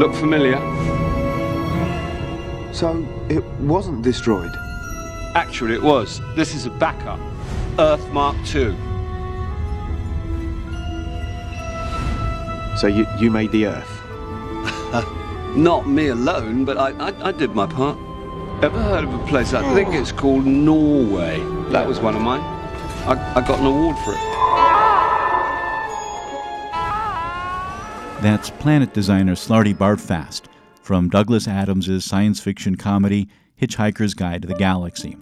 Look familiar? So, it wasn't destroyed? Actually, it was. This is a backup. Earth Mark II. So you, you made the Earth? Not me alone, but I, I, I did my part. Ever heard of a place? I think oh. it's called Norway. That was one of mine. I, I got an award for it. That's planet designer Slartibartfast from Douglas Adams's science fiction comedy Hitchhiker's Guide to the Galaxy.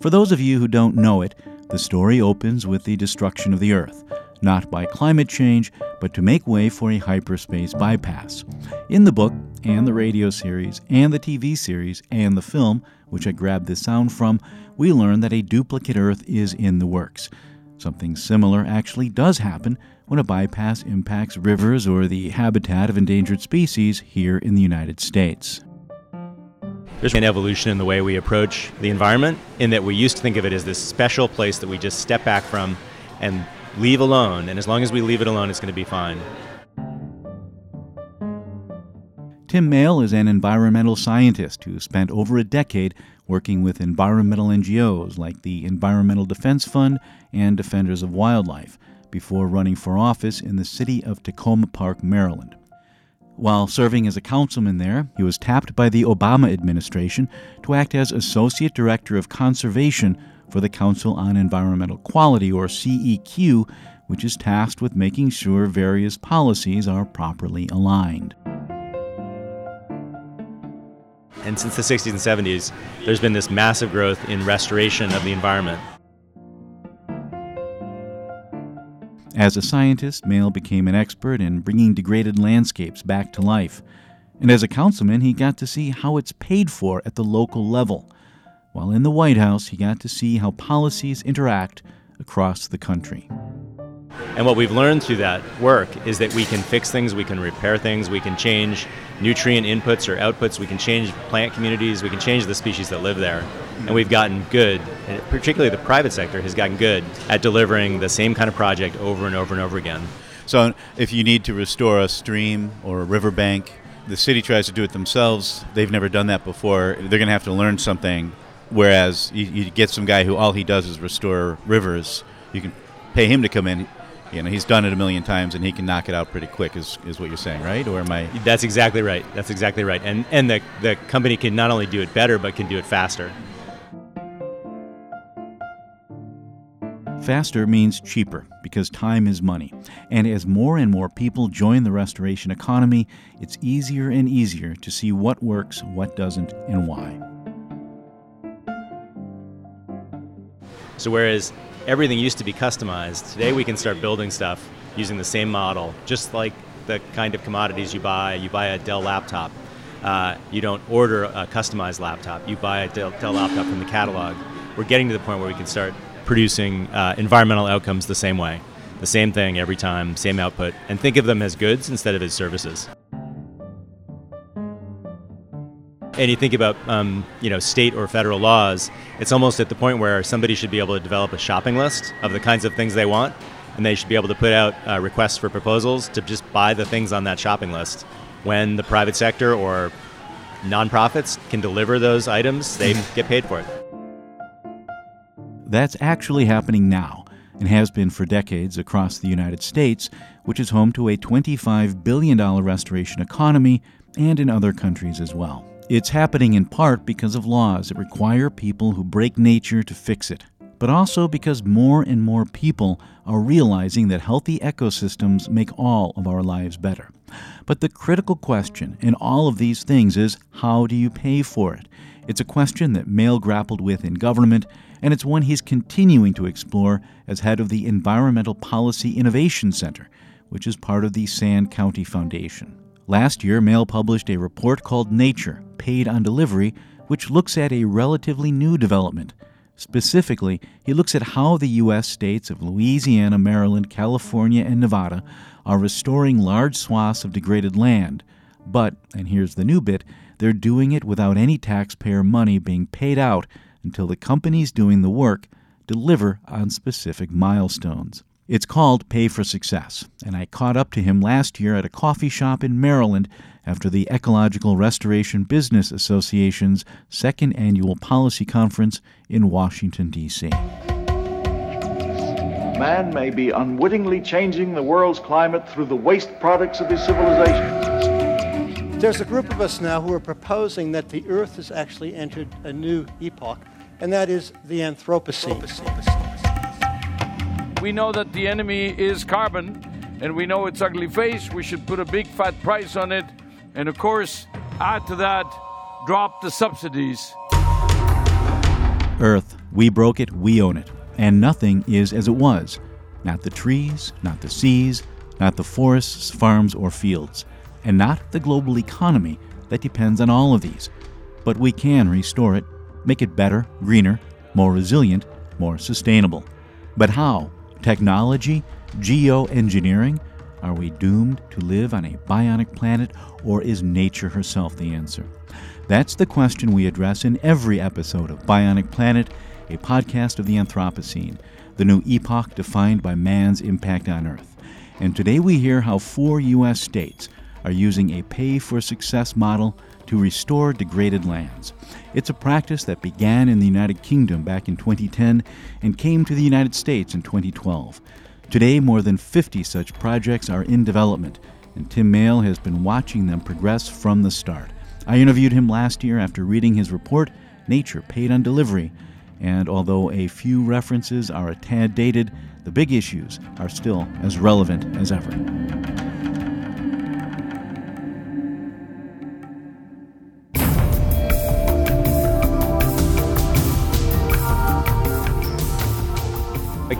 For those of you who don't know it, the story opens with the destruction of the Earth, not by climate change, but to make way for a hyperspace bypass. In the book, and the radio series, and the TV series, and the film, which I grabbed this sound from, we learn that a duplicate Earth is in the works. Something similar actually does happen when a bypass impacts rivers or the habitat of endangered species here in the United States. There's an evolution in the way we approach the environment, in that we used to think of it as this special place that we just step back from and leave alone, and as long as we leave it alone, it's going to be fine. Tim Male is an environmental scientist who spent over a decade working with environmental NGOs like the Environmental Defense Fund and Defenders of Wildlife before running for office in the city of Takoma Park, Maryland. While serving as a councilman there, he was tapped by the Obama administration to act as Associate Director of Conservation for the Council on Environmental Quality, or CEQ, which is tasked with making sure various policies are properly aligned. And since the 60s and 70s, there's been this massive growth in restoration of the environment. As a scientist, Male became an expert in bringing degraded landscapes back to life. And as a councilman, he got to see how it's paid for at the local level. While in the White House, he got to see how policies interact across the country. And what we've learned through that work is that we can fix things, we can repair things, we can change nutrient inputs or outputs, we can change plant communities, we can change the species that live there. And we've gotten good, particularly the private sector has gotten good at delivering the same kind of project over and over and over again. So if you need to restore a stream or a riverbank, the city tries to do it themselves. They've never done that before. They're going to have to learn something. Whereas you, you get some guy who all he does is restore rivers, you can pay him to come in you know he's done it a million times and he can knock it out pretty quick is, is what you're saying right or am i that's exactly right that's exactly right and and the, the company can not only do it better but can do it faster Faster means cheaper because time is money. And as more and more people join the restoration economy, it's easier and easier to see what works, what doesn't, and why. So, whereas everything used to be customized. Today we can start building stuff using the same model, just like the kind of commodities you buy. You buy a Dell laptop. Uh, you don't order a customized laptop. You buy a Dell, Dell, laptop from the catalog. We're getting to the point where we can start producing uh, environmental outcomes the same way, the same thing every time, same output, and think of them as goods instead of as services. and you think about um, you know state or federal laws, it's almost at the point where somebody should be able to develop a shopping list of the kinds of things they want, and they should be able to put out uh, requests for proposals to just buy the things on that shopping list. When the private sector or nonprofits can deliver those items, they mm-hmm. get paid for it. That's actually happening now and has been for decades across the United States, which is home to a $25 billion restoration economy and in other countries as well. It's happening in part because of laws that require people who break nature to fix it, but also because more and more people are realizing that healthy ecosystems make all of our lives better. But the critical question in all of these things is how do you pay for it? It's a question that Male grappled with in government, and it's one he's continuing to explore as head of the Environmental Policy Innovation Center, which is part of the Sand County Foundation. Last year, Male published a report called Nature Paid on Delivery, which looks at a relatively new development. Specifically, he looks at how the U.S. states of Louisiana, Maryland, California, and Nevada are restoring large swaths of degraded land. But, and here's the new bit, they're doing it without any taxpayer money being paid out until the companies doing the work deliver on specific milestones. It's called Pay for Success, and I caught up to him last year at a coffee shop in Maryland after the Ecological Restoration Business Association's second annual policy conference in Washington, D.C. Man may be unwittingly changing the world's climate through the waste products of his civilization. There's a group of us now who are proposing that the Earth has actually entered a new epoch, and that is the Anthropocene. We know that the enemy is carbon, and we know its ugly face. We should put a big fat price on it, and of course, add to that, drop the subsidies. Earth, we broke it, we own it. And nothing is as it was. Not the trees, not the seas, not the forests, farms, or fields, and not the global economy that depends on all of these. But we can restore it, make it better, greener, more resilient, more sustainable. But how? Technology? Geoengineering? Are we doomed to live on a bionic planet, or is nature herself the answer? That's the question we address in every episode of Bionic Planet, a podcast of the Anthropocene, the new epoch defined by man's impact on Earth. And today we hear how four U.S. states are using a pay for success model to restore degraded lands. It's a practice that began in the United Kingdom back in 2010 and came to the United States in 2012. Today, more than 50 such projects are in development, and Tim Male has been watching them progress from the start. I interviewed him last year after reading his report, Nature Paid on Delivery, and although a few references are a tad dated, the big issues are still as relevant as ever.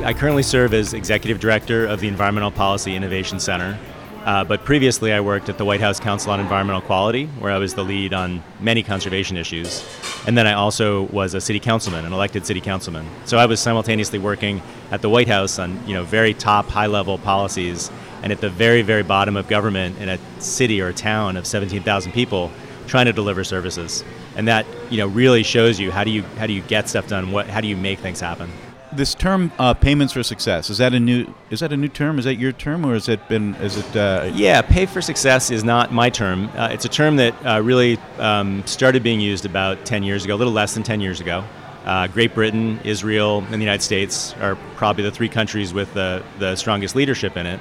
I currently serve as executive director of the Environmental Policy Innovation Center. Uh, but previously, I worked at the White House Council on Environmental Quality, where I was the lead on many conservation issues. And then I also was a city councilman, an elected city councilman. So I was simultaneously working at the White House on you know very top, high-level policies, and at the very, very bottom of government in a city or a town of 17,000 people, trying to deliver services. And that you know really shows you how do you how do you get stuff done? What how do you make things happen? This term uh, "payments for success" is that a new is that a new term? Is that your term, or has it been? Is it? Uh, yeah, pay for success is not my term. Uh, it's a term that uh, really um, started being used about 10 years ago, a little less than 10 years ago. Uh, Great Britain, Israel, and the United States are probably the three countries with the, the strongest leadership in it.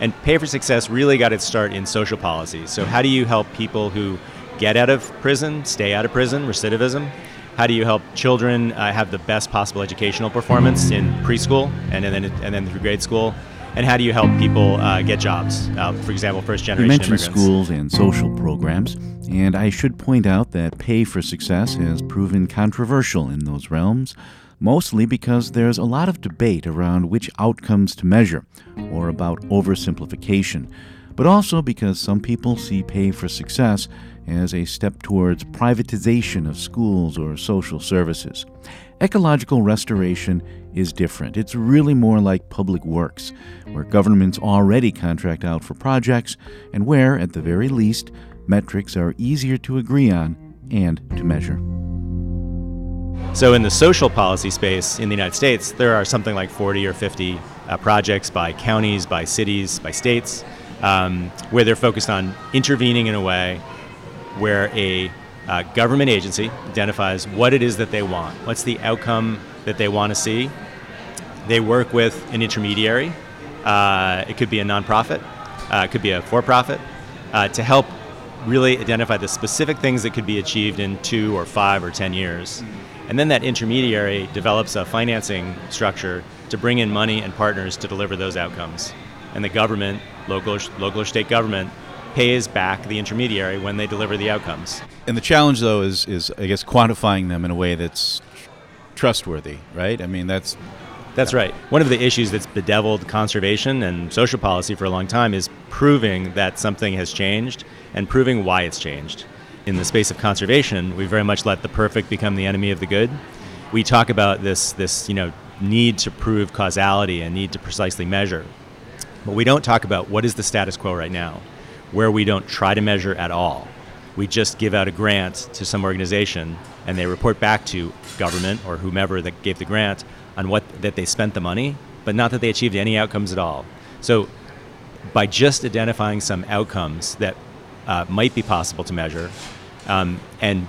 And pay for success really got its start in social policy. So, how do you help people who get out of prison, stay out of prison, recidivism? How do you help children uh, have the best possible educational performance in preschool and, and then and then through grade school? And how do you help people uh, get jobs? Uh, for example, first generation You mentioned immigrants. schools and social programs, and I should point out that pay for success has proven controversial in those realms, mostly because there's a lot of debate around which outcomes to measure, or about oversimplification, but also because some people see pay for success as a step towards privatization of schools or social services. Ecological restoration is different. It's really more like public works, where governments already contract out for projects and where, at the very least, metrics are easier to agree on and to measure. So, in the social policy space in the United States, there are something like 40 or 50 uh, projects by counties, by cities, by states, um, where they're focused on intervening in a way where a uh, government agency identifies what it is that they want, what's the outcome that they want to see. They work with an intermediary. Uh, it could be a nonprofit, uh, it could be a for profit, uh, to help really identify the specific things that could be achieved in two or five or ten years. And then that intermediary develops a financing structure to bring in money and partners to deliver those outcomes. And the government, local, local or state government, pays back the intermediary when they deliver the outcomes. And the challenge, though, is is I guess quantifying them in a way that's trustworthy, right? I mean, that's That's right. One of the issues that's bedeviled conservation and social policy for a long time is proving that something has changed and proving why it's changed. In the space of conservation, we very much let the perfect become the enemy of the good. We talk about this this, you know, need to prove causality and need to precisely measure. But we don't talk about what is the status quo right now, where we don't try to measure at all. We just give out a grant to some organization and they report back to government or whomever that gave the grant on what that they spent the money but not that they achieved any outcomes at all. So, by just identifying some outcomes that uh, might be possible to measure um, and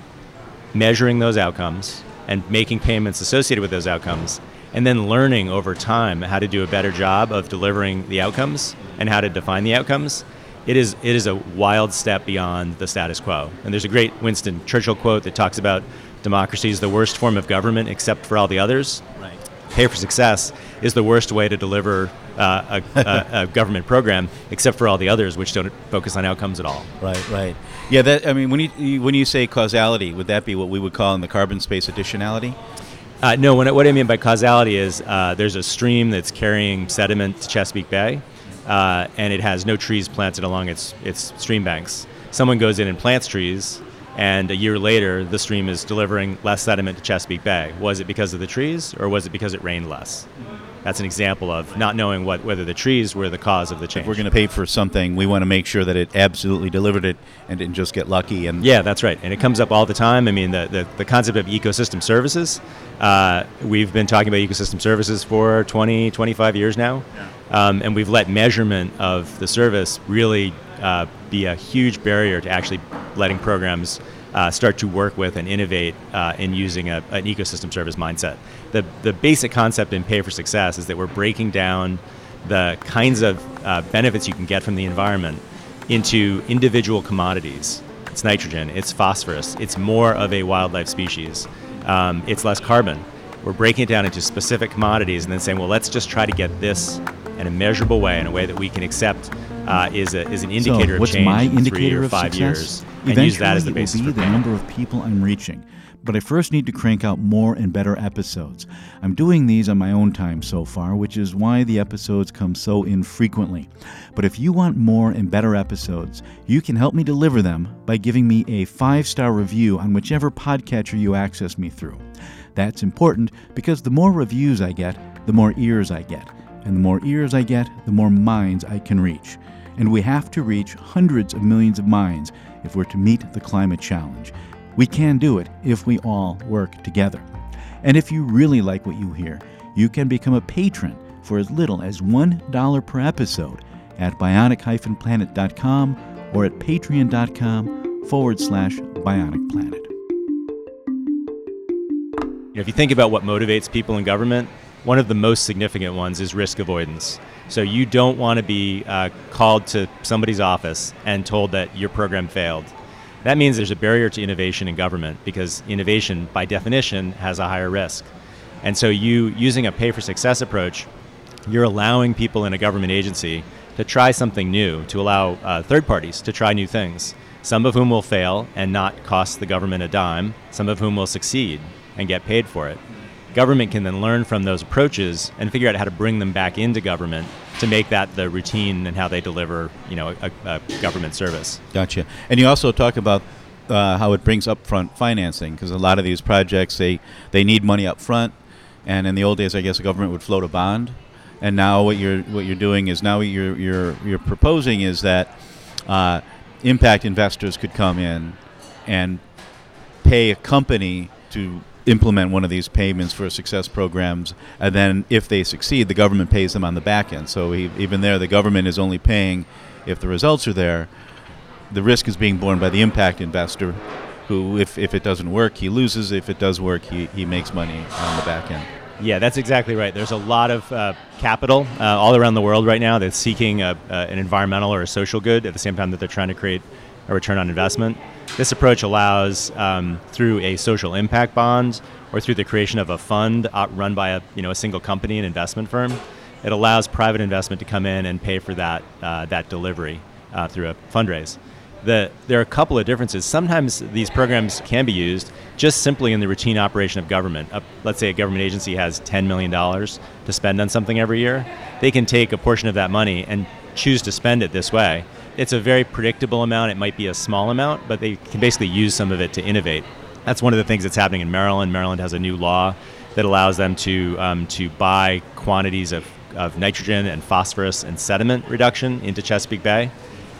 measuring those outcomes and making payments associated with those outcomes, and then learning over time how to do a better job of delivering the outcomes and how to define the outcomes, it is, it is a wild step beyond the status quo. And there's a great Winston Churchill quote that talks about democracy is the worst form of government except for all the others. Right. Pay for success is the worst way to deliver uh, a, a, a, government program, except for all the others, which don't focus on outcomes at all. Right, right. Yeah, that. I mean, when you when you say causality, would that be what we would call in the carbon space additionality? Uh, no, what, what I mean by causality is uh, there's a stream that's carrying sediment to Chesapeake Bay, uh, and it has no trees planted along its its stream banks. Someone goes in and plants trees, and a year later, the stream is delivering less sediment to Chesapeake Bay. Was it because of the trees, or was it because it rained less? That's an example of not knowing what whether the trees were the cause of the change. If we're going to pay for something, we want to make sure that it absolutely delivered it and didn't just get lucky. And yeah, that's right. And it comes up all the time. I mean, the the, the concept of ecosystem services. Uh, we've been talking about ecosystem services for 20, 25 years now, yeah. um, and we've let measurement of the service really uh, be a huge barrier to actually letting programs uh, start to work with and innovate uh, in using a, an ecosystem service mindset. The, the basic concept in Pay for Success is that we're breaking down the kinds of uh, benefits you can get from the environment into individual commodities. It's nitrogen, it's phosphorus, it's more of a wildlife species, um, it's less carbon. We're breaking it down into specific commodities and then saying, well, let's just try to get this in a measurable way, in a way that we can accept uh, is, a, is an indicator so of change my indicator three or of five success? years and Eventually, use that as the basis it will be the number of people I'm reaching. But I first need to crank out more and better episodes. I'm doing these on my own time so far, which is why the episodes come so infrequently. But if you want more and better episodes, you can help me deliver them by giving me a five star review on whichever podcatcher you access me through. That's important because the more reviews I get, the more ears I get. And the more ears I get, the more minds I can reach. And we have to reach hundreds of millions of minds if we're to meet the climate challenge. We can do it if we all work together. And if you really like what you hear, you can become a patron for as little as $1 per episode at bionic-planet.com or at patreon.com forward slash bionicplanet. If you think about what motivates people in government, one of the most significant ones is risk avoidance. So you don't want to be uh, called to somebody's office and told that your program failed. That means there's a barrier to innovation in government because innovation, by definition, has a higher risk. And so you using a pay for success approach, you're allowing people in a government agency to try something new, to allow uh, third parties to try new things. Some of whom will fail and not cost the government a dime. Some of whom will succeed and get paid for it government can then learn from those approaches and figure out how to bring them back into government to make that the routine and how they deliver, you know, a, a government service. Gotcha. And you also talk about uh, how it brings upfront financing because a lot of these projects they they need money up front, and in the old days, I guess the government would float a bond, and now what you're what you're doing is now what you're you're you're proposing is that uh, impact investors could come in and pay a company to implement one of these payments for success programs, and then if they succeed, the government pays them on the back end. So even there, the government is only paying if the results are there. The risk is being borne by the impact investor, who, if, if it doesn't work, he loses. If it does work, he, he makes money on the back end. Yeah, that's exactly right. There's a lot of uh, capital uh, all around the world right now that's seeking a, uh, an environmental or a social good at the same time that they're trying to create a return on investment. This approach allows, um, through a social impact bond or through the creation of a fund run by a, you know, a single company, an investment firm, it allows private investment to come in and pay for that, uh, that delivery uh, through a fundraise. The, there are a couple of differences. Sometimes these programs can be used just simply in the routine operation of government. Uh, let's say a government agency has $10 million to spend on something every year. They can take a portion of that money and choose to spend it this way it's a very predictable amount. It might be a small amount, but they can basically use some of it to innovate. That's one of the things that's happening in Maryland. Maryland has a new law that allows them to um, to buy quantities of, of nitrogen and phosphorus and sediment reduction into Chesapeake Bay,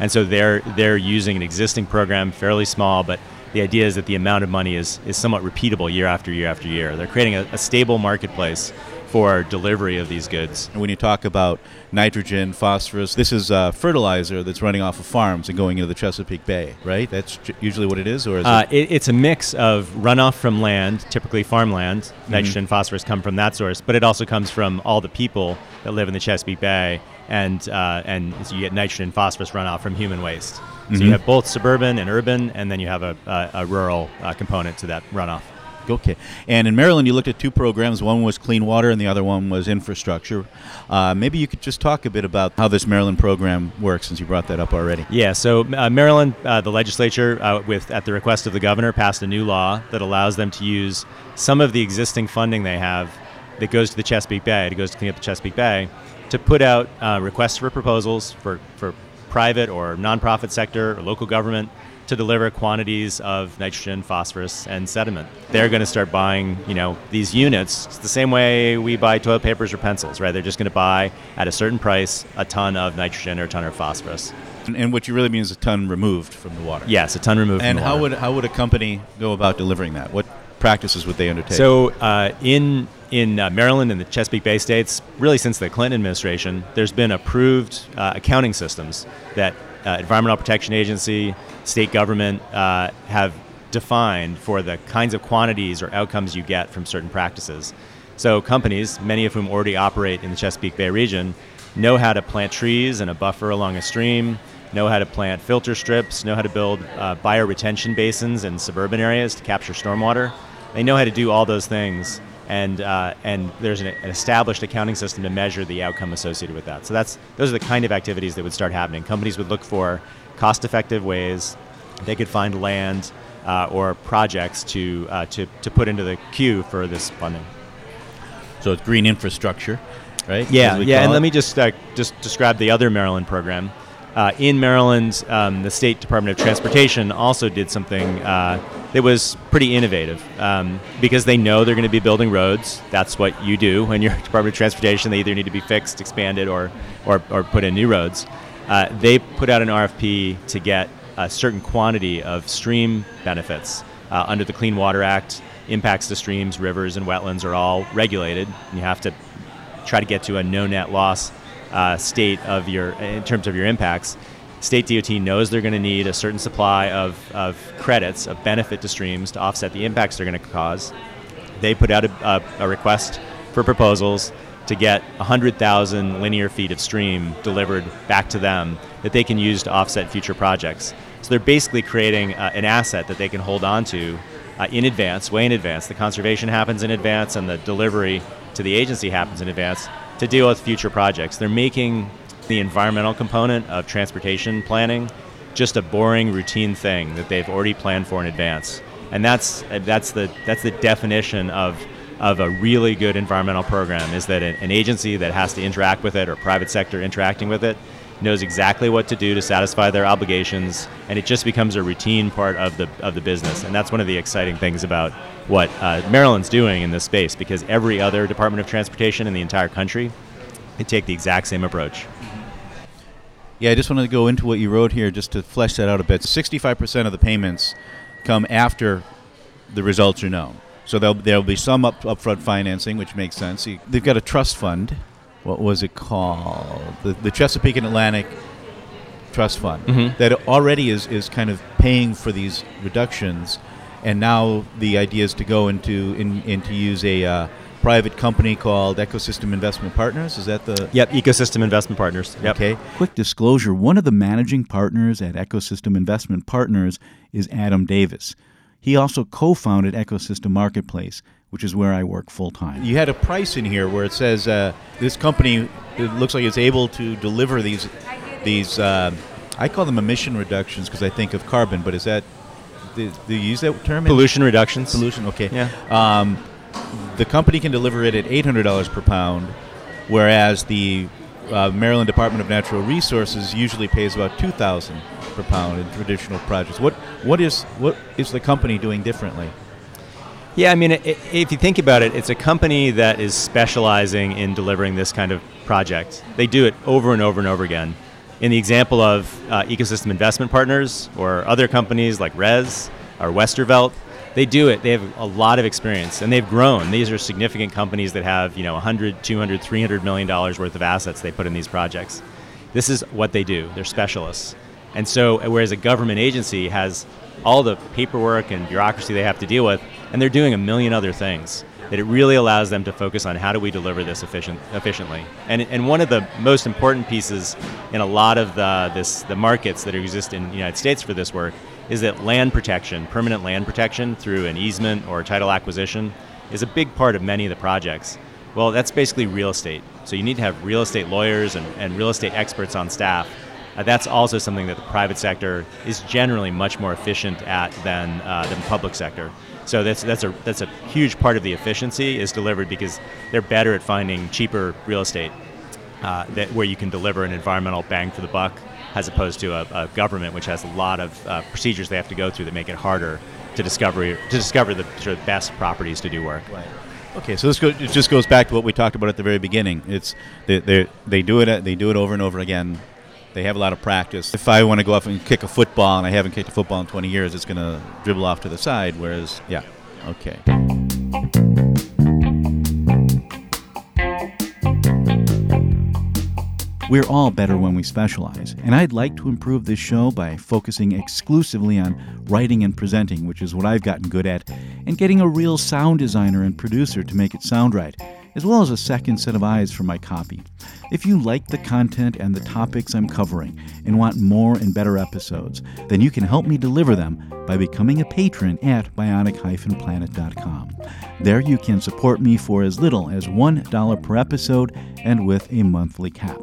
and so they're they're using an existing program, fairly small, but the idea is that the amount of money is, is somewhat repeatable year after year after year. They're creating a, a stable marketplace for delivery of these goods. And when you talk about nitrogen, phosphorus, this is uh, fertilizer that's running off of farms and going into the Chesapeake Bay, right? That's usually what it is, or is Uh, it? it, it's a mix of runoff from land, typically farmland. Mm-hmm. Nitrogen phosphorus come from that source, but it also comes from all the people that live in the Chesapeake Bay, and uh, and so you get nitrogen phosphorus runoff from human waste. So Mm-hmm. you have both suburban and urban, and then you have a, a, a rural uh, component to that runoff. Okay. And in Maryland, you looked at two programs. One was clean water, and the other one was infrastructure. Uh, maybe you could just talk a bit about how this Maryland program works, since you brought that up already. Yeah, so uh, Maryland, uh, the legislature, uh, with at the request of the governor, passed a new law that allows them to use some of the existing funding they have that goes to the Chesapeake Bay, that goes to clean up the Chesapeake Bay, to put out uh, requests for proposals for, for private or nonprofit sector or local government to deliver quantities of nitrogen, phosphorus, and sediment. They're going to start buying, you know, these units it's the same way we buy toilet papers or pencils, right? They're just going to buy at a certain price a ton of nitrogen or a ton of phosphorus. And, and what you really mean is a ton removed from the water. Yes, a ton removed. And from the how water. would how would a company go about delivering that? What practices would they undertake? So uh, in in uh, Maryland and the Chesapeake Bay states, really since the Clinton administration, there's been approved uh, accounting systems that uh, Environmental Protection Agency, state government uh, have defined for the kinds of quantities or outcomes you get from certain practices. So companies, many of whom already operate in the Chesapeake Bay region, know how to plant trees and a buffer along a stream, know how to plant filter strips, know how to build uh, bioretention basins in suburban areas to capture stormwater. They know how to do all those things, and uh, and there's an, an established accounting system to measure the outcome associated with that. So that's those are the kind of activities that would start happening. Companies would look for cost-effective ways they could find land uh, or projects to, uh, to to put into the queue for this funding. so it's green infrastructure, right? Yeah, yeah, and it. let me just uh, just describe the other Maryland program. Uh, in Maryland, um, the State Department of Transportation also did something uh, that was pretty innovative um, because they know they're going to be building roads. That's what you do when you're Department of Transportation. They either need to be fixed, expanded, or or, or put in new roads. Uh, they put out an RFP to get a certain quantity of stream benefits uh, under the Clean Water Act. Impacts to streams, rivers, and wetlands are all regulated. You have to try to get to a no net loss uh, state of your in terms of your impacts. State DOT knows they're going to need a certain supply of, of credits of benefit to streams to offset the impacts they're going to cause. They put out a, a, a request for proposals to get 100,000 linear feet of stream delivered back to them that they can use to offset future projects. So they're basically creating uh, an asset that they can hold on to uh, in advance, way in advance. The conservation happens in advance, and the delivery to the agency happens in advance to deal with future projects. They're making the environmental component of transportation planning just a boring routine thing that they've already planned for in advance. And that's that's the that's the definition of of a really good environmental program is that an, agency that has to interact with it or private sector interacting with it knows exactly what to do to satisfy their obligations, and it just becomes a routine part of the of the business. And that's one of the exciting things about what uh, Maryland's doing in this space, because every other Department of Transportation in the entire country, they take the exact same approach. Yeah, I just wanted to go into what you wrote here just to flesh that out a bit. 65% of the payments come after the results are known. So there'll, there'll be some up, upfront financing, which makes sense. They've got a trust fund. What was it called? The, the Chesapeake and Atlantic Trust Fund Mhm. that already is, is kind of paying for these reductions. And now the idea is to go into in, and to use a uh, private company called Ecosystem Investment Partners. Is that the Yep, ecosystem investment partners. Yep. okay? Quick disclosure one of the managing partners at Ecosystem Investment Partners is Adam Davis. He also co founded Ecosystem Marketplace, which is where I work full time. You had a price in here where it says uh, this company it looks like it's able to deliver these these uh, I call them emission reductions because I think of carbon, but is that do, do you use that term? Pollution reductions. Pollution. Okay. Yeah. Um, the company can deliver it at eight hundred dollars per pound, whereas the uh, Maryland Department of Natural Resources usually pays about two thousand per pound in traditional projects. What what is what is the company doing differently? Yeah, I mean, i i- if you think about it, it's a company that is specializing in delivering this kind of project. They do it over and over and over again. In the example of uh, ecosystem investment partners or other companies like Res or Westervelt, they do it. They have a lot of experience and they've grown. These are significant companies that have, you know, 100, 200, 300 million dollars worth of assets they put in these projects. This is what they do. They're specialists. And so uh, whereas a government agency has all the paperwork and bureaucracy they have to deal with and they're doing a million other things that it really allows them to focus on how do we deliver this efficient, efficiently. And, and one of the most important pieces in a lot of the, this, the markets that exist in the United States for this work is that land protection, permanent land protection through an easement or title acquisition, is a big part of many of the projects. Well, that's basically real estate. So you need to have real estate lawyers and, and real estate experts on staff. Uh, that's also something that the private sector is generally much more efficient at than uh, public sector. So that's that's a that's a huge part of the efficiency is delivered because they're better at finding cheaper real estate uh, that where you can deliver an environmental bang for the buck as opposed to a, a government which has a lot of uh, procedures they have to go through that make it harder to discover to discover the sort of best properties to do work. Right. Okay, so this go, it just goes back to what we talked about at the very beginning. It's they, they, they do it they do it over and over again. They have a lot of practice. If I want to go off and kick a football and I haven't kicked a football in 20 years, it's going to dribble off to the side. Whereas, yeah, okay. We're all better when we specialize, and I'd like to improve this show by focusing exclusively on writing and presenting, which is what I've gotten good at, and getting a real sound designer and producer to make it sound right as well as a second set of eyes for my copy. If you like the content and the topics I'm covering and want more and better episodes, then you can help me deliver them by becoming a patron at bionic-planet.com. There you can support me for as little as $1 per episode and with a monthly cap.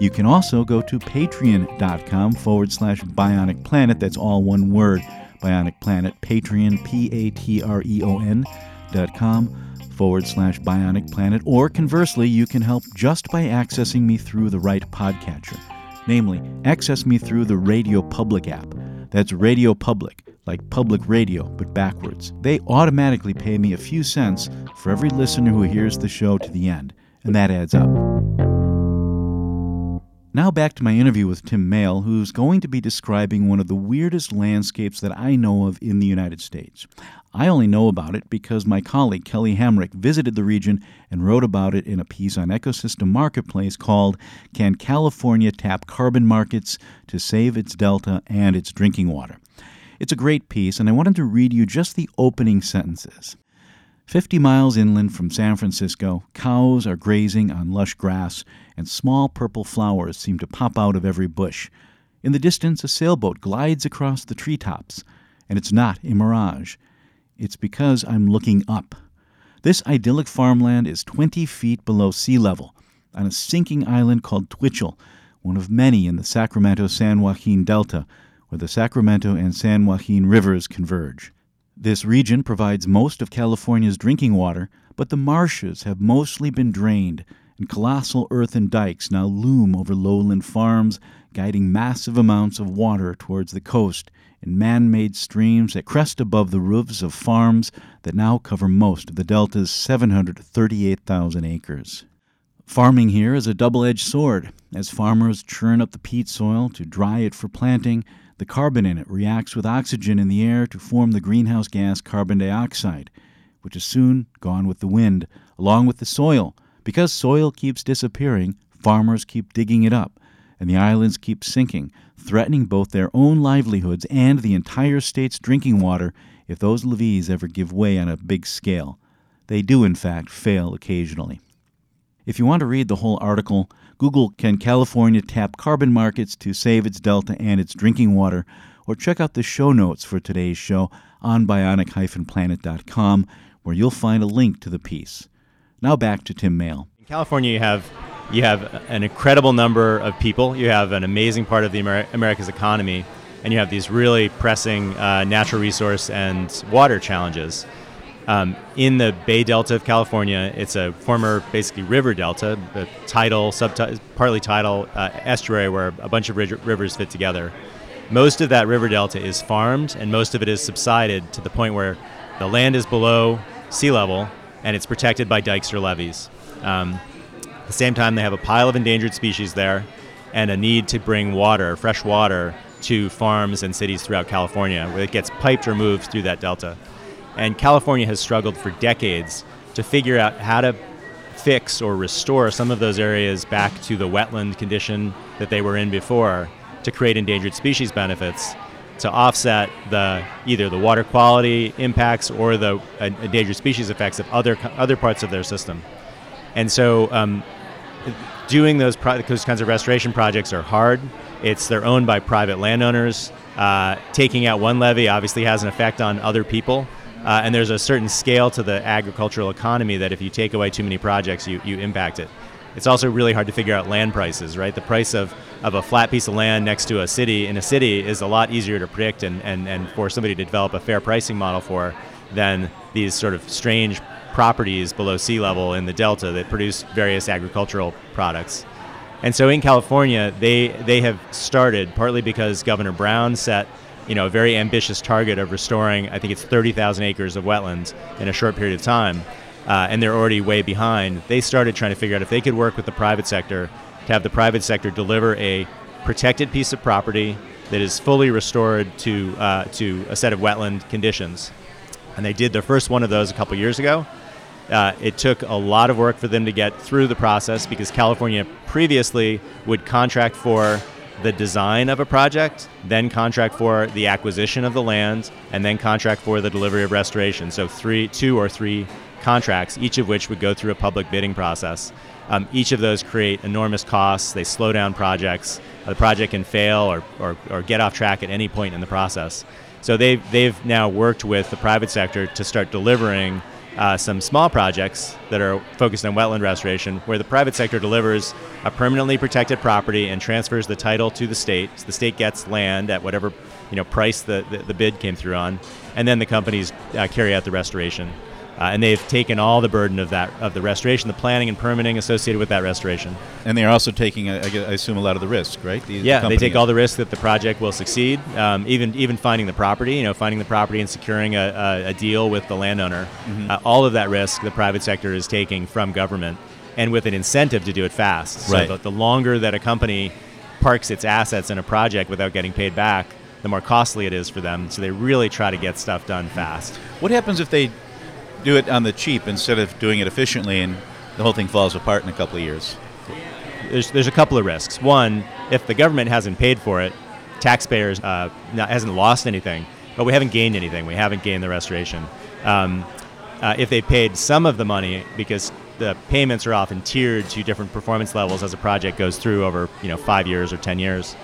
You can also go to patreon.com forward slash bionic planet, that's all one word, bionic planet, patreon, P A T R E O N dot com forward slash bionic planet, or conversely, you can help just by accessing me through the right podcatcher. Namely, access me through the Radio Public app. That's Radio Public, like public radio, but backwards. They automatically pay me a few cents for every listener who hears the show to the end, and that adds up. Now back to my interview with Tim Male, who's going to be describing one of the weirdest landscapes that I know of in the United States. I only know about it because my colleague Kelly Hamrick visited the region and wrote about it in a piece on Ecosystem Marketplace called Can California Tap Carbon Markets to Save Its Delta and Its Drinking Water? It's a great piece, and I wanted to read you just the opening sentences. 50 miles inland from San Francisco, cows are grazing on lush grass, and small purple flowers seem to pop out of every bush. In the distance, a sailboat glides across the treetops, and it's not a mirage. It's because I'm looking up. This idyllic farmland is 20 feet below sea level on a sinking island called Twitchell, one of many in the Sacramento San Joaquin Delta, where the Sacramento and San Joaquin rivers converge. This region provides most of California's drinking water, but the marshes have mostly been drained, and colossal earthen dikes now loom over lowland farms, guiding massive amounts of water towards the coast in man made streams that crest above the roofs of farms that now cover most of the Delta's 738,000 acres. Farming here is a double edged sword. As farmers churn up the peat soil to dry it for planting, the carbon in it reacts with oxygen in the air to form the greenhouse gas carbon dioxide, which is soon gone with the wind, along with the soil. Because soil keeps disappearing, farmers keep digging it up, and the islands keep sinking, threatening both their own livelihoods and the entire state's drinking water if those levees ever give way on a big scale. They do, in fact, fail occasionally. If you want to read the whole article, Google Can California Tap Carbon Markets to Save Its Delta and Its Drinking Water, or check out the show notes for today's show on bionic planet.com, where you'll find a link to the piece. Now back to Tim Male. In California, you have you have an incredible number of people. You have an amazing part of the Amer- America's economy, and you have these really pressing uh, natural resource and water challenges. Um, in the Bay Delta of California, it's a former, basically, river delta, a tidal, partly tidal uh, estuary where a bunch of rivers fit together. Most of that river delta is farmed, and most of it is subsided to the point where the land is below sea level, and it's protected by dikes or levees. Um, at the same time, they have a pile of endangered species there, and a need to bring water, fresh water, to farms and cities throughout California, where it gets piped or moved through that delta And California has struggled for decades to figure out how to fix or restore some of those areas back to the wetland condition that they were in before to create endangered species benefits to offset the either the water quality impacts or the uh, endangered species effects of other other parts of their system. And so, um, doing those, pro- those kinds of restoration projects are hard. It's they're owned by private landowners. Uh, taking out one levee obviously has an effect on other people. Uh, and there's a certain scale to the agricultural economy that if you take away too many projects, you, you impact it. It's also really hard to figure out land prices, right? The price of, of a flat piece of land next to a city in a city is a lot easier to predict and, and, and for somebody to develop a fair pricing model for than these sort of strange properties below sea level in the delta that produce various agricultural products. And so in California, they, they have started, partly because Governor Brown set you know, a very ambitious target of restoring, I think it's 30,000 acres of wetlands in a short period of time, uh, and they're already way behind. They started trying to figure out if they could work with the private sector to have the private sector deliver a protected piece of property that is fully restored to, uh, to a set of wetland conditions. And they did their first one of those a couple years ago. Uh, it took a lot of work for them to get through the process because California previously would contract for the design of a project, then contract for the acquisition of the land, and then contract for the delivery of restoration. So three, two or three contracts, each of which would go through a public bidding process. Um, each of those create enormous costs. They slow down projects. The project can fail or, or, or get off track at any point in the process. So they've, they've now worked with the private sector to start delivering uh, some small projects that are focused on wetland restoration, where the private sector delivers a permanently protected property and transfers the title to the state. So the state gets land at whatever you know price the, the, the bid came through on, and then the companies uh, carry out the restoration. Uh, and they've taken all the burden of that of the restoration, the planning and permitting associated with that restoration. And they are also taking, I assume, a lot of the risk, right? The, yeah, the they take all the risk that the project will succeed. Um, even even finding the property, you know, finding the property and securing a, a, a deal with the landowner. Mm-hmm. Uh, all of that risk the private sector is taking from government, and with an incentive to do it fast. Right. So the, the longer that a company parks its assets in a project without getting paid back, the more costly it is for them. So they really try to get stuff done fast. What happens if they do it on the cheap instead of doing it efficiently, and the whole thing falls apart in a couple of years? There's, there's a couple of risks. One, if the government hasn't paid for it, taxpayers uh, not, hasn't lost anything, but we haven't gained anything. We haven't gained the restoration. Um, uh, if they paid some of the money, because the payments are often tiered to different performance levels as a project goes through over you know five years or ten years.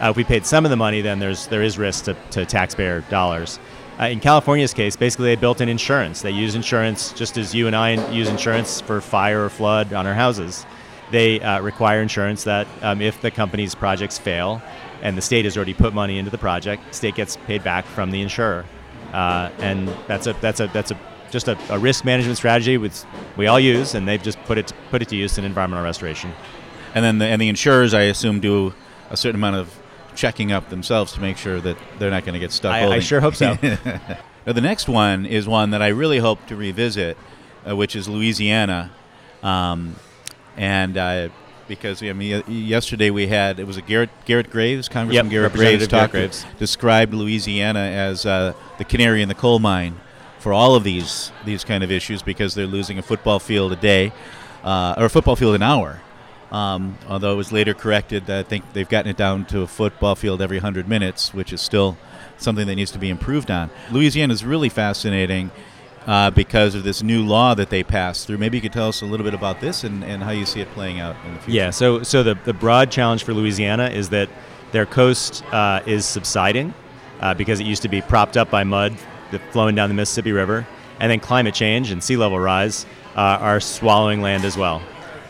Uh, if we paid some of the money, then there's there is risk to, to taxpayer dollars. Uh, in California's case, basically they built in insurance. They use insurance just as you and I use insurance for fire or flood on our houses. They uh, require insurance that um, if the company's projects fail and the state has already put money into the project, state gets paid back from the insurer. Uh, and that's a that's a that's a just a, a, risk management strategy which we all use, and they've just put it put it to use in environmental restoration. And then the, and the insurers, I assume, do a certain amount of checking up themselves to make sure that they're not going to get stuck. I, I, sure hope so. now, the next one is one that I really hope to revisit, uh, which is Louisiana, um, and uh, because I mean, yesterday we had it was a Garrett Garrett Graves, Congressman yep, Garrett Graves, talked, Graves described Louisiana as uh, the canary in the coal mine for all of these these kind of issues because they're losing a football field a day uh, or a football field an hour um, although it was later corrected, I think they've gotten it down to a football field every 100 minutes, which is still something that needs to be improved on. Louisiana is really fascinating uh, because of this new law that they passed through. Maybe you could tell us a little bit about this and, and how you see it playing out in the future. Yeah, so, so the, the broad challenge for Louisiana is that their coast uh, is subsiding uh, because it used to be propped up by mud flowing down the Mississippi River, and then climate change and sea level rise uh, are swallowing land as well.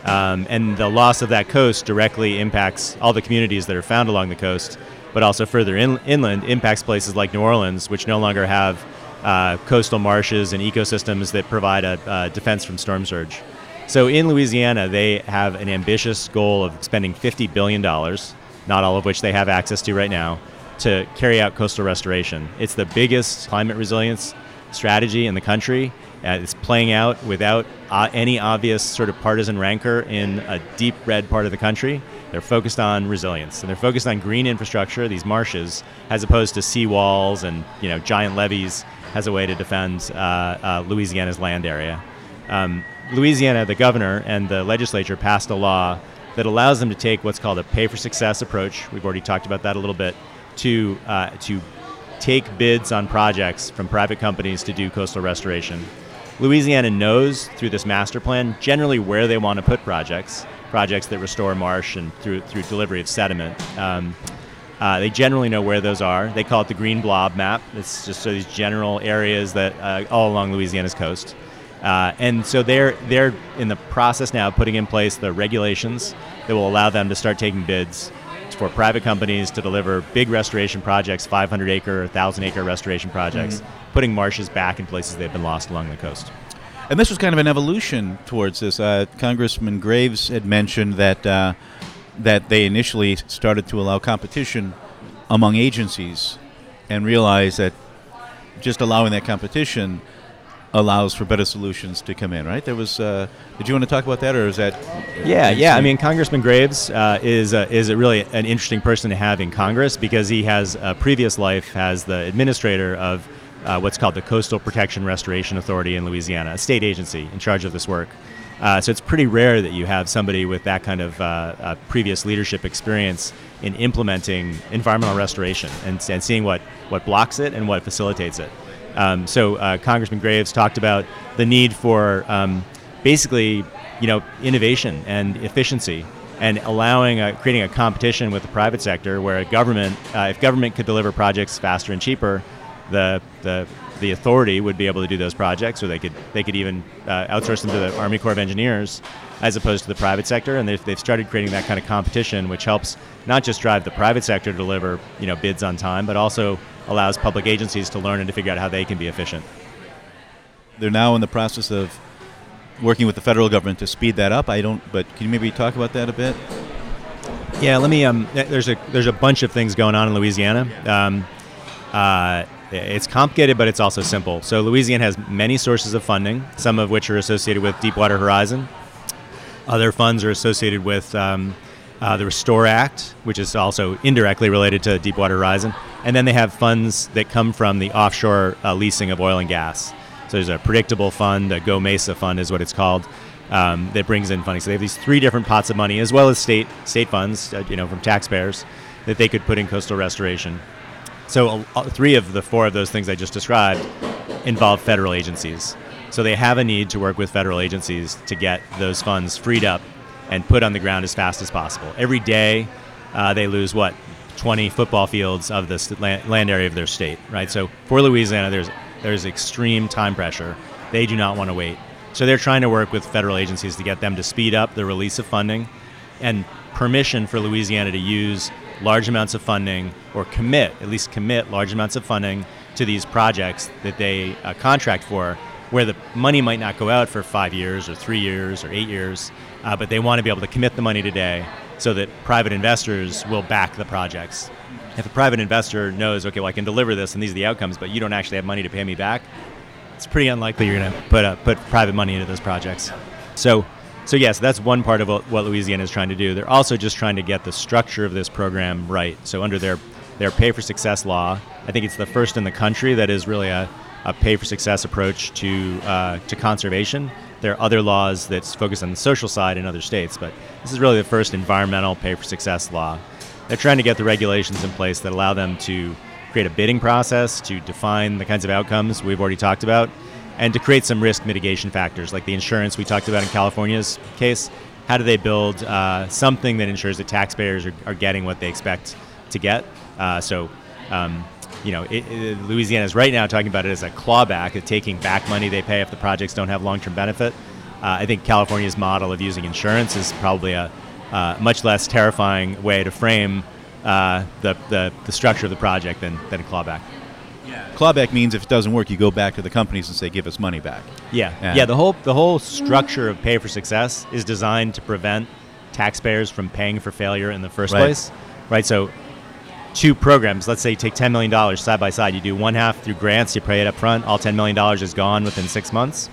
Um, and the loss of that coast directly impacts all the communities that are found along the coast, but also further in, inland impacts places like New Orleans, which no longer have uh, coastal marshes and ecosystems that provide a, a defense from storm surge. So in Louisiana, they have an ambitious goal of spending $50 billion, not all of which they have access to right now, to carry out coastal restoration. It's the biggest climate resilience strategy in the country. Uh, it's playing out without uh, any obvious sort of partisan rancor in a deep red part of the country. They're focused on resilience and they're focused on green infrastructure, these marshes, as opposed to seawalls and you know giant levees as a way to defend uh, uh, Louisiana's land area. Um, Louisiana, the governor and the legislature passed a law that allows them to take what's called a pay for success approach. We've already talked about that a little bit to uh, to take bids on projects from private companies to do coastal restoration. Louisiana knows through this master plan generally where they want to put projects, projects that restore marsh and through through delivery of sediment. Um, uh, they generally know where those are. They call it the green blob map. It's just so these general areas that uh, all along Louisiana's coast. Uh, and so they're they're in the process now of putting in place the regulations that will allow them to start taking bids for private companies to deliver big restoration projects, 500 acre, 1,000 acre restoration projects, mm-hmm. putting marshes back in places they've been lost along the coast. And this was kind of an evolution towards this. Uh, Congressman Graves had mentioned that uh, that they initially started to allow competition among agencies, and realized that just allowing that competition allows for better solutions to come in, right? There was. Uh, did you want to talk about that, or is that? Yeah, yeah. I mean, Congressman Graves uh, is uh, is a really an interesting person to have in Congress because he has a previous life as the administrator of uh, what's called the Coastal Protection Restoration Authority in Louisiana, a state agency in charge of this work. Uh, so it's pretty rare that you have somebody with that kind of uh, previous leadership experience in implementing environmental restoration and, and seeing what, what blocks it and what facilitates it. Um, so uh, Congressman Graves talked about the need for um, basically, you know, innovation and efficiency, and allowing a, creating a competition with the private sector, where a government, uh, if government could deliver projects faster and cheaper, the the the authority would be able to do those projects, or they could they could even uh, outsource them to the Army Corps of Engineers, as opposed to the private sector. And they've, they've started creating that kind of competition, which helps not just drive the private sector to deliver you know bids on time, but also allows public agencies to learn and to figure out how they can be efficient. They're now in the process of working with the federal government to speed that up. I don't, but can you maybe talk about that a bit? Yeah, let me. Um, there's a there's a bunch of things going on in Louisiana. Um, uh, it's complicated, but it's also simple. So Louisiana has many sources of funding, some of which are associated with Deepwater Horizon. Other funds are associated with um, uh, the Restore Act, which is also indirectly related to Deepwater Horizon, and then they have funds that come from the offshore uh, leasing of oil and gas. So there's a predictable fund, a GOMESA fund is what it's called, um, that brings in funding. So they have these three different pots of money, as well as state state funds, uh, you know, from taxpayers, that they could put in coastal restoration. So uh, three of the four of those things I just described involve federal agencies. So they have a need to work with federal agencies to get those funds freed up and put on the ground as fast as possible. Every day, uh, they lose what 20 football fields of the land area of their state, right? So for Louisiana, there's there's extreme time pressure. They do not want to wait. So they're trying to work with federal agencies to get them to speed up the release of funding and permission for Louisiana to use large amounts of funding or commit, at least commit large amounts of funding to these projects that they uh, contract for, where the money might not go out for five years or three years or eight years, uh, but they want to be able to commit the money today so that private investors will back the projects. If a private investor knows, okay, well, I can deliver this and these are the outcomes, but you don't actually have money to pay me back, it's pretty unlikely you're going to put uh, put private money into those projects. So, so yes, that's one part of what, Louisiana is trying to do. They're also just trying to get the structure of this program right. So under their their pay for success law, I think it's the first in the country that is really a, a pay for success approach to uh, to conservation there are other laws that focus on the social side in other states, but this is really the first environmental pay for success law. They're trying to get the regulations in place that allow them to create a bidding process, to define the kinds of outcomes we've already talked about, and to create some risk mitigation factors like the insurance we talked about in California's case. How do they build uh, something that ensures that taxpayers are, are, getting what they expect to get? Uh, so, um, you know, it, it, Louisiana is right now talking about it as a clawback, of taking back money they pay if the projects don't have long-term benefit. Uh, I think California's model of using insurance is probably a uh, much less terrifying way to frame uh, the, the, the, structure of the project than, than a clawback. Yeah. Clawback means if it doesn't work, you go back to the companies and say, "Give us money back." Yeah, yeah. yeah the whole the whole structure of pay for success is designed to prevent taxpayers from paying for failure in the first right. place. Right. So two programs, let's say you take $10 million side by side, you do one half through grants, you pay it up front, all $10 million is gone within six months.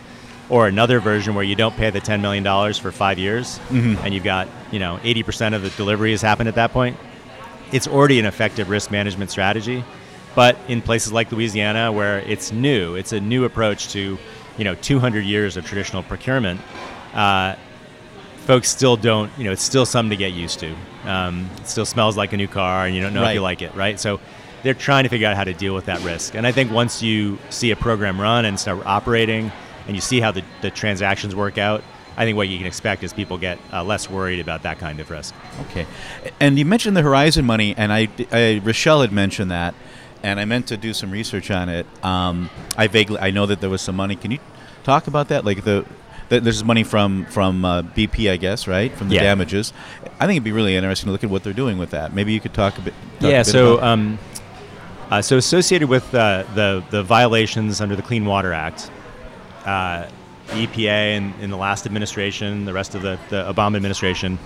Or another version where you don't pay the $10 million for five years mm-hmm. and you've got, you know, 80% of the delivery has happened at that point. It's already an effective risk management strategy. But in places like Louisiana, where it's new, it's a new approach to, you know, 200 years of traditional procurement. Uh, folks still don't, you know, it's still something to get used to. Um, it still smells like a new car, and you don't know if you like it, right? So they're trying to figure out how to deal with that risk. And I think once you see a program run and start operating, and you see how the, the transactions work out, I think what you can expect is people get uh, less worried about that kind of risk. Okay, and you mentioned the Horizon money, and I, I Rochelle had mentioned that, and I meant to do some research on it. Um, I vaguely I know that there was some money. Can you talk about that? Like the, the there's money from from uh, BP, I guess, right? From the Yeah. damages. I think it'd be really interesting to look at what they're doing with that. Maybe you could talk a bit. talk a yeah. bit So, um, uh, so associated with uh, the the violations under the Clean Water Act, uh, EPA and in the last administration, the rest of the, the Obama administration,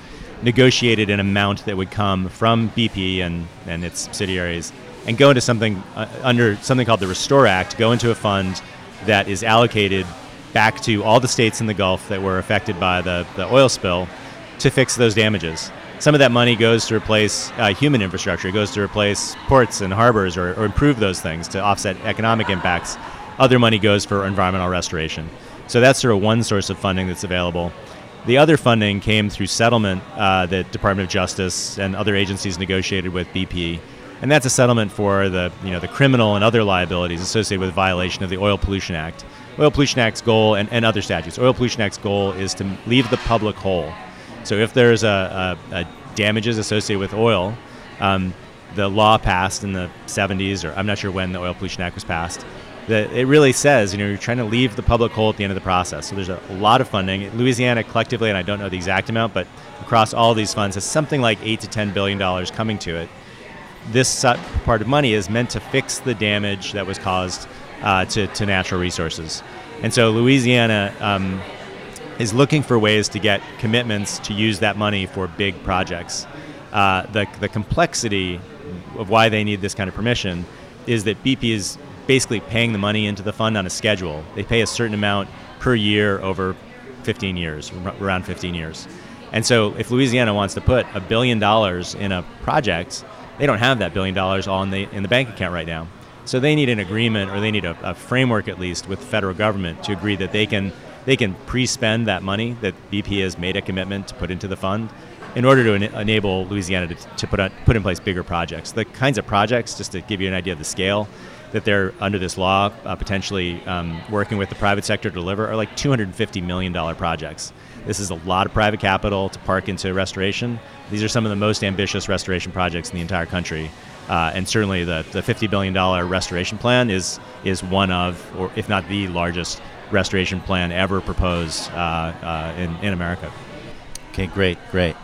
negotiated an amount that would come from BP and and its subsidiaries and go into something uh, under something called the Restore Act, go into a fund that is allocated back to all the states in the Gulf that were affected by the, the oil spill to fix those damages. Some of that money goes to replace uh, human infrastructure. It goes to replace ports and harbors or, or improve those things to offset economic impacts. Other money goes for environmental restoration. So that's sort of one source of funding that's available. The other funding came through settlement uh, that Department of Justice and other agencies negotiated with BP, and that's a settlement for the you know the criminal and other liabilities associated with violation of the Oil Pollution Act. Oil Pollution Act's goal and, and other statutes. Oil Pollution Act's goal is to leave the public whole. So if there's a, a, a damages associated with oil, um, the law passed in the 70s, or I'm not sure when the Oil Pollution Act was passed, that it really says, you know, you're trying to leave the public whole at the end of the process. So there's a, lot of funding. Louisiana collectively, and I don't know the exact amount, but across all these funds has something like eight to ten billion dollars coming to it. This part of money is meant to fix the damage that was caused uh, to, to natural resources. And so Louisiana um, is looking for ways to get commitments to use that money for big projects. Uh, the, the complexity of why they need this kind of permission is that BP is basically paying the money into the fund on a schedule. They pay a certain amount per year over 15 years, ar- around 15 years. And so if Louisiana wants to put a billion dollars in a project, they don't have that billion dollars all in the, in the bank account right now. So they need an agreement or they need a, a framework at least with the federal government to agree that they can they can pre-spend that money that BP has made a commitment to put into the fund in order to en- enable Louisiana to, to put on, put in place bigger projects. The kinds of projects, just to give you an idea of the scale, that they're under this law uh, potentially um, working with the private sector to deliver are like 250 million dollar projects. This is a lot of private capital to park into restoration. These are some of the most ambitious restoration projects in the entire country. Uh, and certainly the, the $50 billion restoration plan is, is one of, or if not the largest restoration plan ever proposed uh, uh, in, in America. Okay, great, great.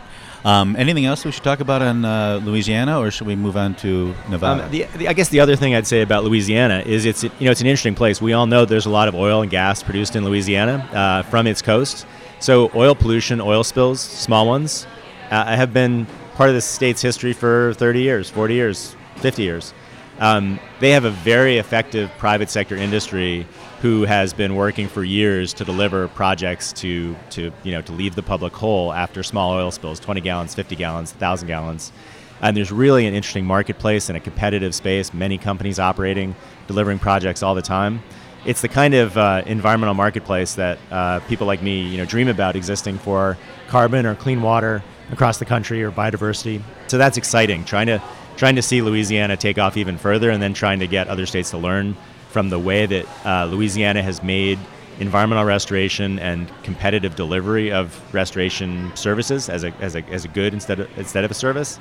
Um, anything else we should talk about on uh, Louisiana, or should we move on to Nevada? Um, the, the, I guess the other thing I'd say about Louisiana is it's you know it's an interesting place. We all know there's a lot of oil and gas produced in Louisiana uh, from its coast. So oil pollution, oil spills, small ones, uh, have been part of the state's history for 30 years, 40 years, 50 years. Um, they have a very effective private sector industry who has been working for years to deliver projects to, to you know to leave the public whole after small oil spills, 20 gallons, 50 gallons, 1,000 gallons. And there's really an interesting marketplace and a competitive space. Many companies operating, delivering projects all the time. It's the kind of uh, environmental marketplace that uh, people like me, you know, dream about existing for carbon or clean water across the country or biodiversity. So that's exciting. Trying to trying to see Louisiana take off even further, and then trying to get other states to learn from the way that uh, Louisiana has made environmental restoration and competitive delivery of restoration services as a, as a, as a good instead of, instead of a service.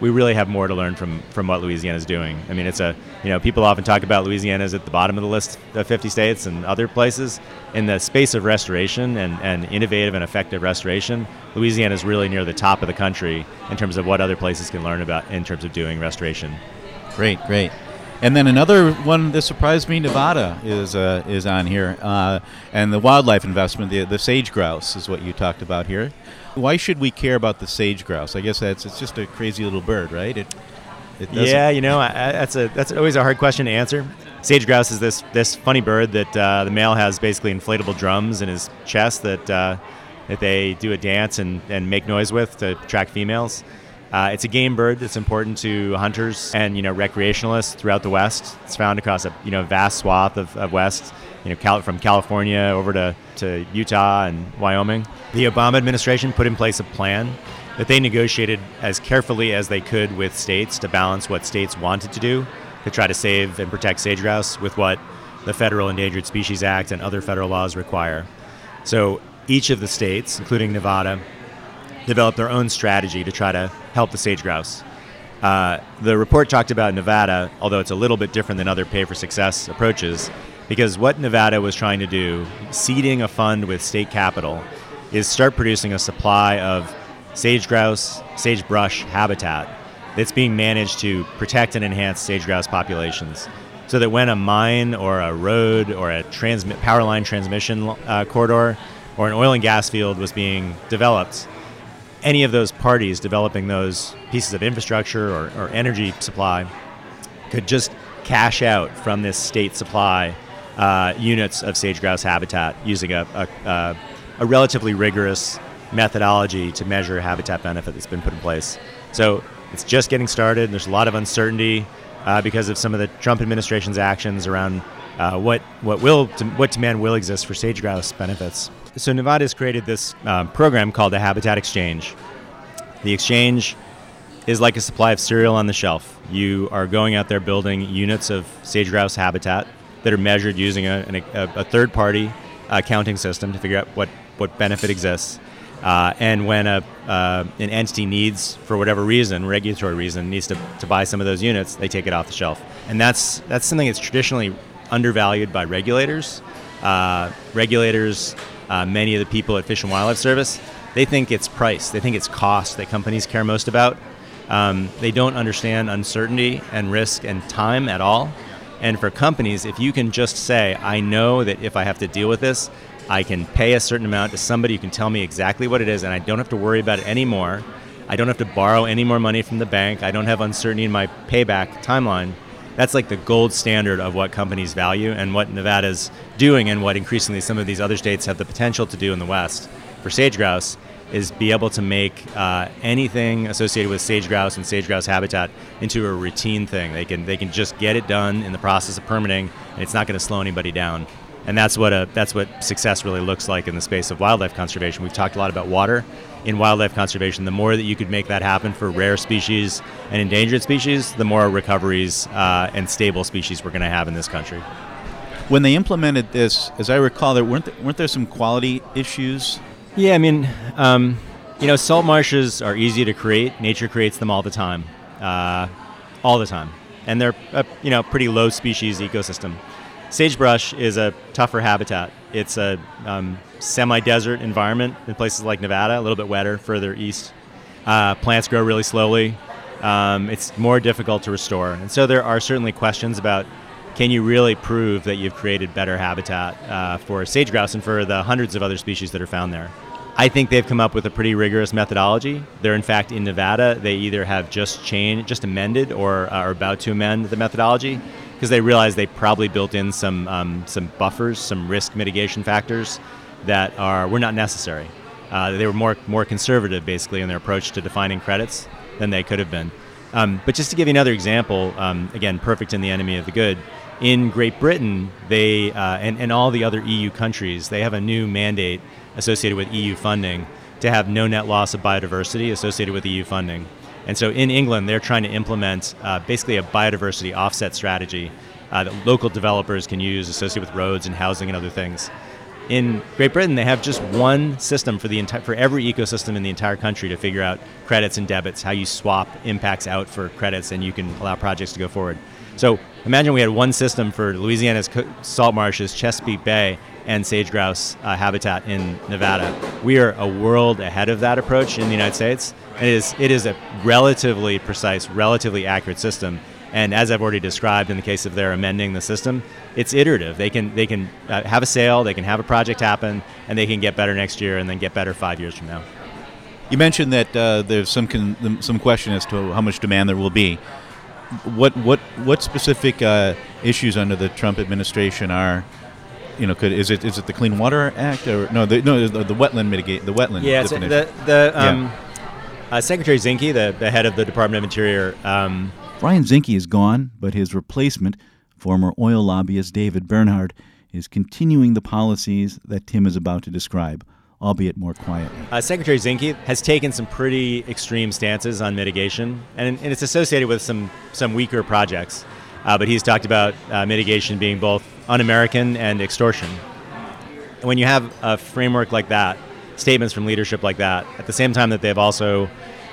We really have more to learn from, from what Louisiana is doing. I mean, it's a, you know, people often talk about Louisiana as at the bottom of the list of 50 states and other places. In the space of restoration and, and innovative and effective restoration, Louisiana is really near the top of the country in terms of what other places can learn about in terms of doing restoration. Great, great. And then another one that surprised me, Nevada is uh, is on here, uh, and the wildlife investment, the the sage grouse is what you talked about here. Why should we care about the sage grouse? I guess that's it's just a crazy little bird, right? It, it Yeah, you know, I, that's a that's always a hard question to answer. Sage grouse is this this funny bird that uh, the male has basically inflatable drums in his chest that uh, that they do a dance and, and make noise with to attract females. Uh, it's a game bird that's important to hunters and you know recreationalists throughout the West. It's found across a you know vast swath of, of West, you know Cal- from California over to, to Utah and Wyoming. The Obama administration put in place a plan that they negotiated as carefully as they could with states to balance what states wanted to do to try to save and protect sage grouse with what the Federal Endangered Species Act and other federal laws require. So each of the states, including Nevada, developed their own strategy to try to help the sage grouse. Uh, the report talked about Nevada, although it's a little bit different than other pay for success approaches, because what Nevada was trying to do, seeding a fund with state capital, is start producing a supply of sage grouse, sagebrush habitat that's being managed to protect and enhance sage grouse populations. So that when a mine or a road or a transmit power line transmission uh, corridor or an oil and gas field was being developed, any of those parties developing those pieces of infrastructure or, or energy supply could just cash out from this state supply uh, units of sage grouse habitat using a, a, a, a relatively rigorous methodology to measure habitat benefit that's been put in place. So it's just getting started. And there's a lot of uncertainty uh, because of some of the Trump administration's actions around uh, what what will what demand will exist for sage grouse benefits. So Nevada has created this um, program called the Habitat Exchange. The exchange is like a supply of cereal on the shelf. You are going out there building units of sage grouse habitat that are measured using a, a, a third party accounting system to figure out what, what benefit exists. Uh, and when a, uh, an entity needs, for whatever reason, regulatory reason, needs to, to buy some of those units, they take it off the shelf. And that's, that's something that's traditionally undervalued by regulators. Uh, regulators, uh, many of the people at Fish and Wildlife Service, they think it's price, they think it's cost that companies care most about. Um, they don't understand uncertainty and risk and time at all. And for companies, if you can just say, I know that if I have to deal with this, I can pay a certain amount to somebody who can tell me exactly what it is, and I don't have to worry about it anymore. I don't have to borrow any more money from the bank. I don't have uncertainty in my payback timeline. That's like the gold standard of what companies value and what Nevada's doing, and what increasingly some of these other states have the potential to do in the West for sage grouse is be able to make uh, anything associated with sage grouse and sage grouse habitat into a routine thing. They can they can just get it done in the process of permitting, and it's not going to slow anybody down and that's what a that's what success really looks like in the space of wildlife conservation. We've talked a lot about water in wildlife conservation. The more that you could make that happen for rare species and endangered species, the more recoveries uh, and stable species we're going to have in this country. When they implemented this, as I recall, there weren't there, weren't there some quality issues? Yeah, I mean, um, you know, salt marshes are easy to create. Nature creates them all the time, uh, all the time, and they're a you know pretty low species ecosystem. Sagebrush is a tougher habitat. It's a um, semi-desert environment in places like Nevada, a little bit wetter further east. Uh, plants grow really slowly. Um, it's more difficult to restore, and so there are certainly questions about can you really prove that you've created better habitat uh, for sage grouse and for the hundreds of other species that are found there. I think they've come up with a pretty rigorous methodology. They're in fact in Nevada. They either have just changed, just amended, or uh, are about to amend the methodology because they realized they probably built in some um, some buffers, some risk mitigation factors that are were not necessary. Uh, they were more more conservative, basically, in their approach to defining credits than they could have been. Um, but just to give you another example, um, again, perfect in the enemy of the good. In Great Britain, they uh, and, and all the other EU countries, they have a new mandate associated with EU funding to have no net loss of biodiversity associated with EU funding. And so in England, they're trying to implement uh, basically a biodiversity offset strategy uh, that local developers can use associated with roads and housing and other things. In Great Britain, they have just one system for the enti- for every ecosystem in the entire country to figure out credits and debits, how you swap impacts out for credits, and you can allow projects to go forward. So imagine we had one system for Louisiana's salt marshes, Chesapeake Bay, and sage grouse uh, habitat in Nevada. We are a world ahead of that approach in the United States. It is, it is a relatively precise, relatively accurate system. And as I've already described in the case of their amending the system, it's iterative. They can, they can uh, have a sale, they can have a project happen, and they can get better next year and then get better five years from now. You mentioned that uh, there's some con- some question as to how much demand there will be. What what what specific uh, issues under the Trump administration are you know, could is it is it the Clean Water Act or no? The, no, the, the wetland mitigate the wetland. Yeah, definition. the the um, Uh, Secretary Zinke, the, the head of the Department of Interior, um, Ryan Zinke is gone, but his replacement, former oil lobbyist David Bernhardt, is continuing the policies that Tim is about to describe, albeit more quietly. Uh, Secretary Zinke has taken some pretty extreme stances on mitigation, and, and it's associated with some, some weaker projects. Uh, but he's talked about uh, mitigation being both un American and extortion. When you have a framework like that, statements from leadership like that, at the same time that they've also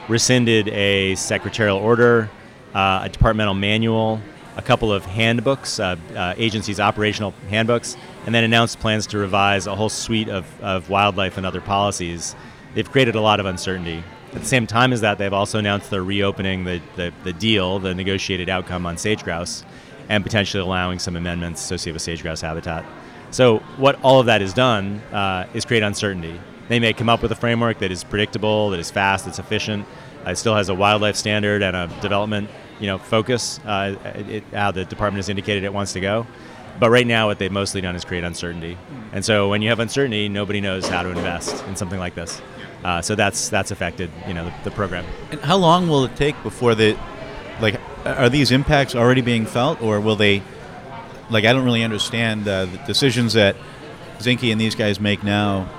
rescinded a secretarial order, uh, a departmental manual, a couple of handbooks, uh, uh, agencies' operational handbooks, and then announced plans to revise a whole suite of, of wildlife and other policies. They've created a lot of uncertainty. At the same time as that, they've also announced they're reopening the, the, the deal, the negotiated outcome on sage grouse, and potentially allowing some amendments associated with sage grouse habitat. So, what all of that has done uh, is create uncertainty. They may come up with a framework that is predictable, that is fast, that's efficient, it still has a wildlife standard and a development you know, focus, uh, it, how the department has indicated it wants to go. But right now, what they've mostly done is create uncertainty. And so when you have uncertainty, nobody knows how to invest in something like this. Uh, so that's that's affected, you know, the, the program. And how long will it take before the, like, are these impacts already being felt, or will they, like, I don't really understand uh, the decisions that Zinke and these guys make now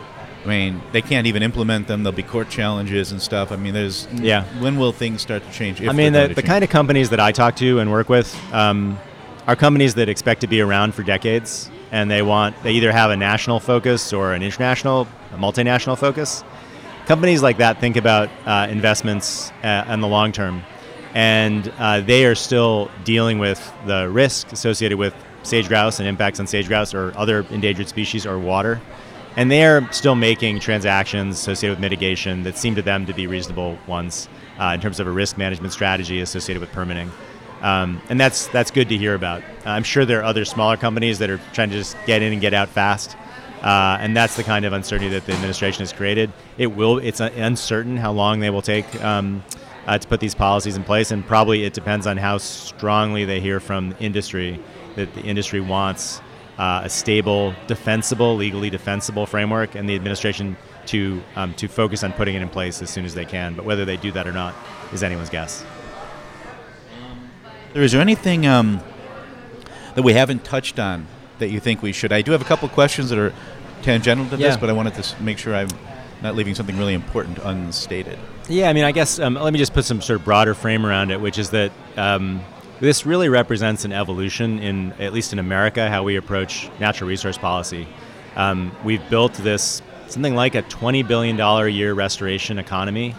I mean, they can't even implement them. There'll be court challenges and stuff. I mean, there's yeah. When will things start to change? I mean, the, the kind of companies that I talk to and work with um, are companies that expect to be around for decades, and they want they either have a national focus or an international, a multinational focus. Companies like that think about uh, investments uh, in the long term, and uh, they are still dealing with the risk associated with sage grouse and impacts on sage grouse or other endangered species or water and they're still making transactions associated with mitigation that seem to them to be reasonable ones uh, in terms of a risk management strategy associated with permitting. Um, and that's that's good to hear about. I'm sure there are other smaller companies that are trying to just get in and get out fast, uh, and that's the kind of uncertainty that the administration has created. It will it's uncertain how long they will take um, uh, to put these policies in place, and probably it depends on how strongly they hear from industry that the industry wants uh, a stable, defensible, legally defensible framework, and the administration to um, to focus on putting it in place as soon as they can. But whether they do that or not is anyone's guess. Is there anything um, that we haven't touched on that you think we should? I do have a couple questions that are tangential to yeah. this, but I wanted to make sure I'm not leaving something really important unstated. Yeah, I mean, I guess um, let me just put some sort of broader frame around it, which is that um, this really represents an evolution in, at least in America, how we approach natural resource policy. Um, we've built this something like a $20 billion a year restoration economy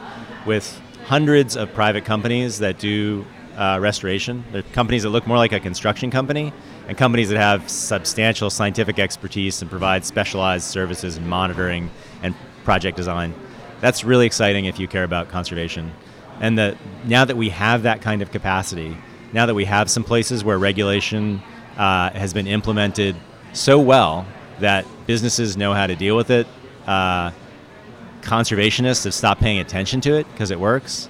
with hundreds of private companies that do uh, restoration. They're companies that look more like a construction company and companies that have substantial scientific expertise and provide specialized services in monitoring and project design. That's really exciting if you care about conservation. And the, now that we have that kind of capacity, now that we have some places where regulation uh, has been implemented so well that businesses know how to deal with it, uh, conservationists have stopped paying attention to it because it works.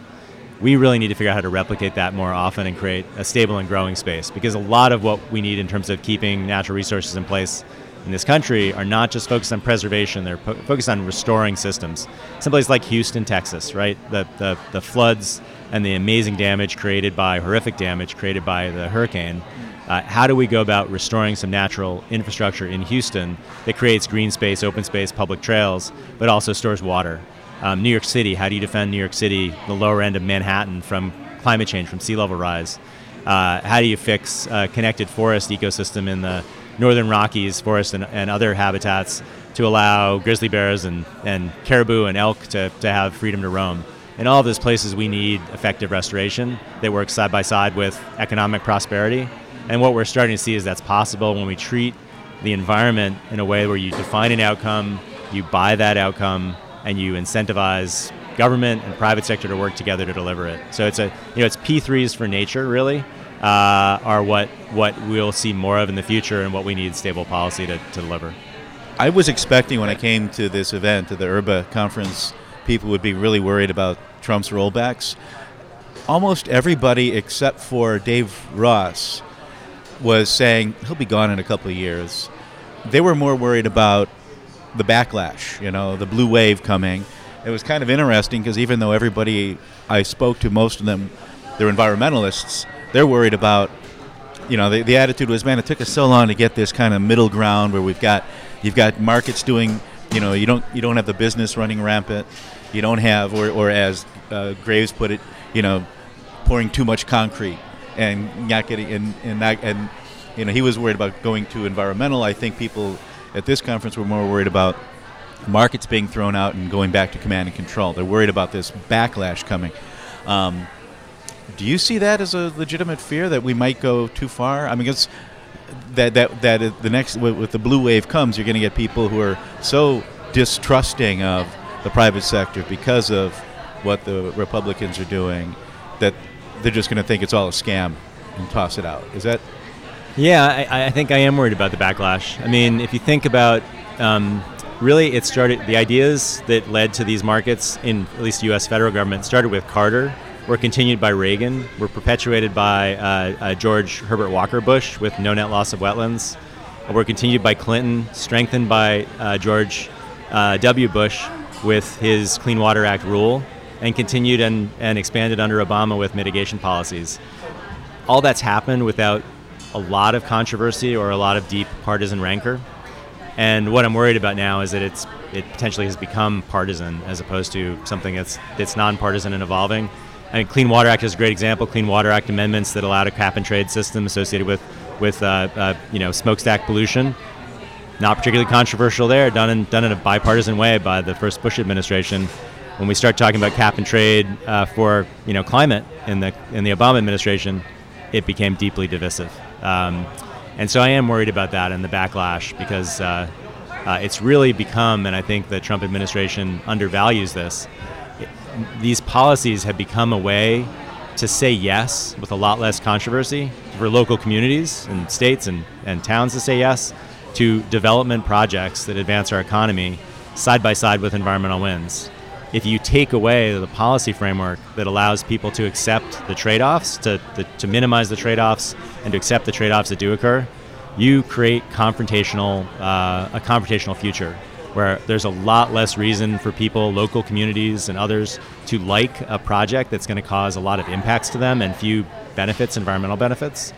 We really need to figure out how to replicate that more often and create a stable and growing space because a lot of what we need in terms of keeping natural resources in place in this country are not just focused on preservation, they're po- focused on restoring systems. Someplace like Houston, Texas, right? The, the, the floods and the amazing damage created by horrific damage created by the hurricane. Uh, how do we go about restoring some natural infrastructure in Houston that creates green space, open space, public trails, but also stores water? Um, New York City, how do you defend New York City, the lower end of Manhattan, from climate change, from sea level rise? Uh, how do you fix a connected forest ecosystem in the northern Rockies, forest, and, and other habitats to allow grizzly bears and, and caribou and elk to, to have freedom to roam? in all of those places we need effective restoration that works side by side with economic prosperity. And what we're starting to see is that's possible when we treat the environment in a way where you define an outcome, you buy that outcome, and you incentivize government and private sector to work together to deliver it. So it's a you know it's P3s for nature really uh, are what what we'll see more of in the future and what we need stable policy to, to deliver. I was expecting when I came to this event, to the URBA conference, people would be really worried about Trump's rollbacks. Almost everybody except for Dave Ross was saying he'll be gone in a couple of years. They were more worried about the backlash, you know, the blue wave coming. it was kind of interesting because even though everybody I spoke to, most of them, they're environmentalists, they're worried about, you know, the, the attitude was, man, it took us so long to get this kind of middle ground where we've got, you've got markets doing, you know, you don't, you don't have the business running rampant, you don't have, or, or as uh, Graves put it, you know, pouring too much concrete and not getting, and, and not, and, you know, he was worried about going too environmental. I think people at this conference we're more worried about markets being thrown out and going back to command and control. They're worried about this backlash coming. Um, do you see that as a legitimate fear that we might go too far? I mean, it's that that that the next with the blue wave comes, you're going to get people who are so distrusting of the private sector because of what the Republicans are doing that they're just going to think it's all a scam and toss it out. Is that? Yeah, I, I think I am worried about the backlash. I mean, if you think about um, really it started the ideas that led to these markets in at least U.S. federal government started with Carter, were continued by Reagan, were perpetuated by uh, uh, George Herbert Walker Bush with no net loss of wetlands, were continued by Clinton, strengthened by uh, George uh, W. Bush with his Clean Water Act rule, and continued and, and expanded under Obama with mitigation policies. All that's happened without a lot of controversy or a lot of deep partisan rancor. And what I'm worried about now is that it's it potentially has become partisan as opposed to something that's that's nonpartisan and evolving. I mean, Clean Water Act is a great example. Clean Water Act amendments that allowed a cap and trade system associated with with uh, uh, you know smokestack pollution. Not particularly controversial there. Done in done in a bipartisan way by the first Bush administration. When we start talking about cap and trade uh, for you know climate in the in the Obama administration, it became deeply divisive. Um, and so I am worried about that and the backlash because uh, uh, it's really become, and I think the Trump administration undervalues this, it, these policies have become a way to say yes with a lot less controversy for local communities and states and, and towns to say yes to development projects that advance our economy side by side with environmental wins. If you take away the policy framework that allows people to accept the trade offs, to, to, to minimize the trade offs, and to accept the trade offs that do occur, you create confrontational, uh, a confrontational future where there's a lot less reason for people, local communities, and others to like a project that's going to cause a lot of impacts to them and few benefits, environmental benefits.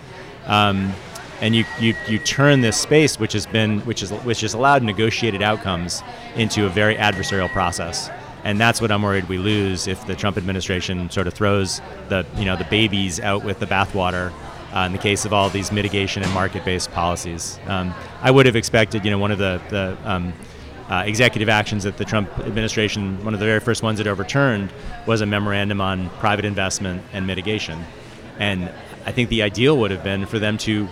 Um, and you, you, you turn this space, which has been which is which has allowed negotiated outcomes, into a very adversarial process. And that's what I'm worried we lose if the Trump administration sort of throws the you know the babies out with the bathwater uh, in the case of all these mitigation and market-based policies. Um, I would have expected, you know, one of the, the um, uh, executive actions that the Trump administration, one of the very first ones it overturned, was a memorandum on private investment and mitigation. And I think the ideal would have been for them to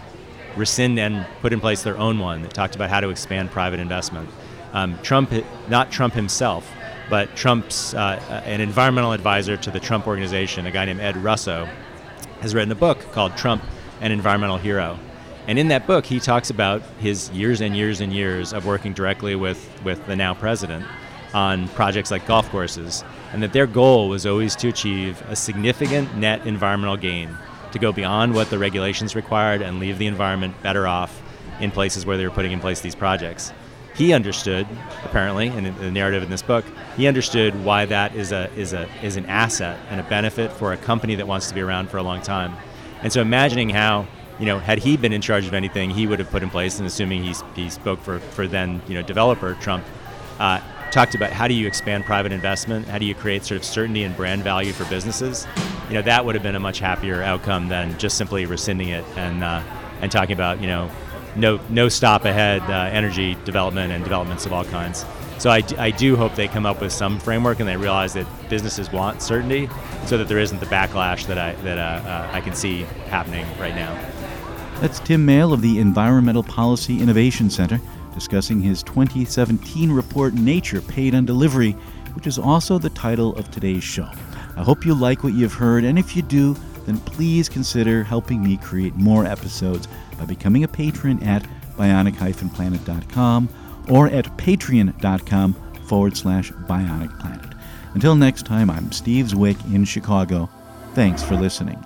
rescind and put in place their own one that talked about how to expand private investment. Um, Trump, not Trump himself, but Trump's uh, an environmental advisor to the Trump organization, a guy named Ed Russo, has written a book called Trump, an Environmental Hero. And in that book, he talks about his years and years and years of working directly with, with the now president on projects like golf courses, and that their goal was always to achieve a significant net environmental gain, to go beyond what the regulations required and leave the environment better off in places where they were putting in place these projects he understood apparently in the narrative in this book he understood why that is a is a is an asset and a benefit for a company that wants to be around for a long time. And so imagining how you know had he been in charge of anything he would have put in place and assuming he, he spoke for for then you know developer trump uh, talked about how do you expand private investment how do you create sort of certainty and brand value for businesses you know that would have been a much happier outcome than just simply rescinding it and uh, and talking about you know no no stop ahead uh, energy development and developments of all kinds. So I, I do hope they come up with some framework and they realize that businesses want certainty, so that there isn't the backlash that I that uh, uh, I can see happening right now. That's Tim Male of the Environmental Policy Innovation Center discussing his 2017 report Nature Paid on Delivery, which is also the title of today's show. I hope you like what you've heard, and if you do, then please consider helping me create more episodes by becoming a patron at bionic-planet.com or at patreon.com forward slash bionic planet. Until next time, I'm Steve Zwick in Chicago. Thanks for listening.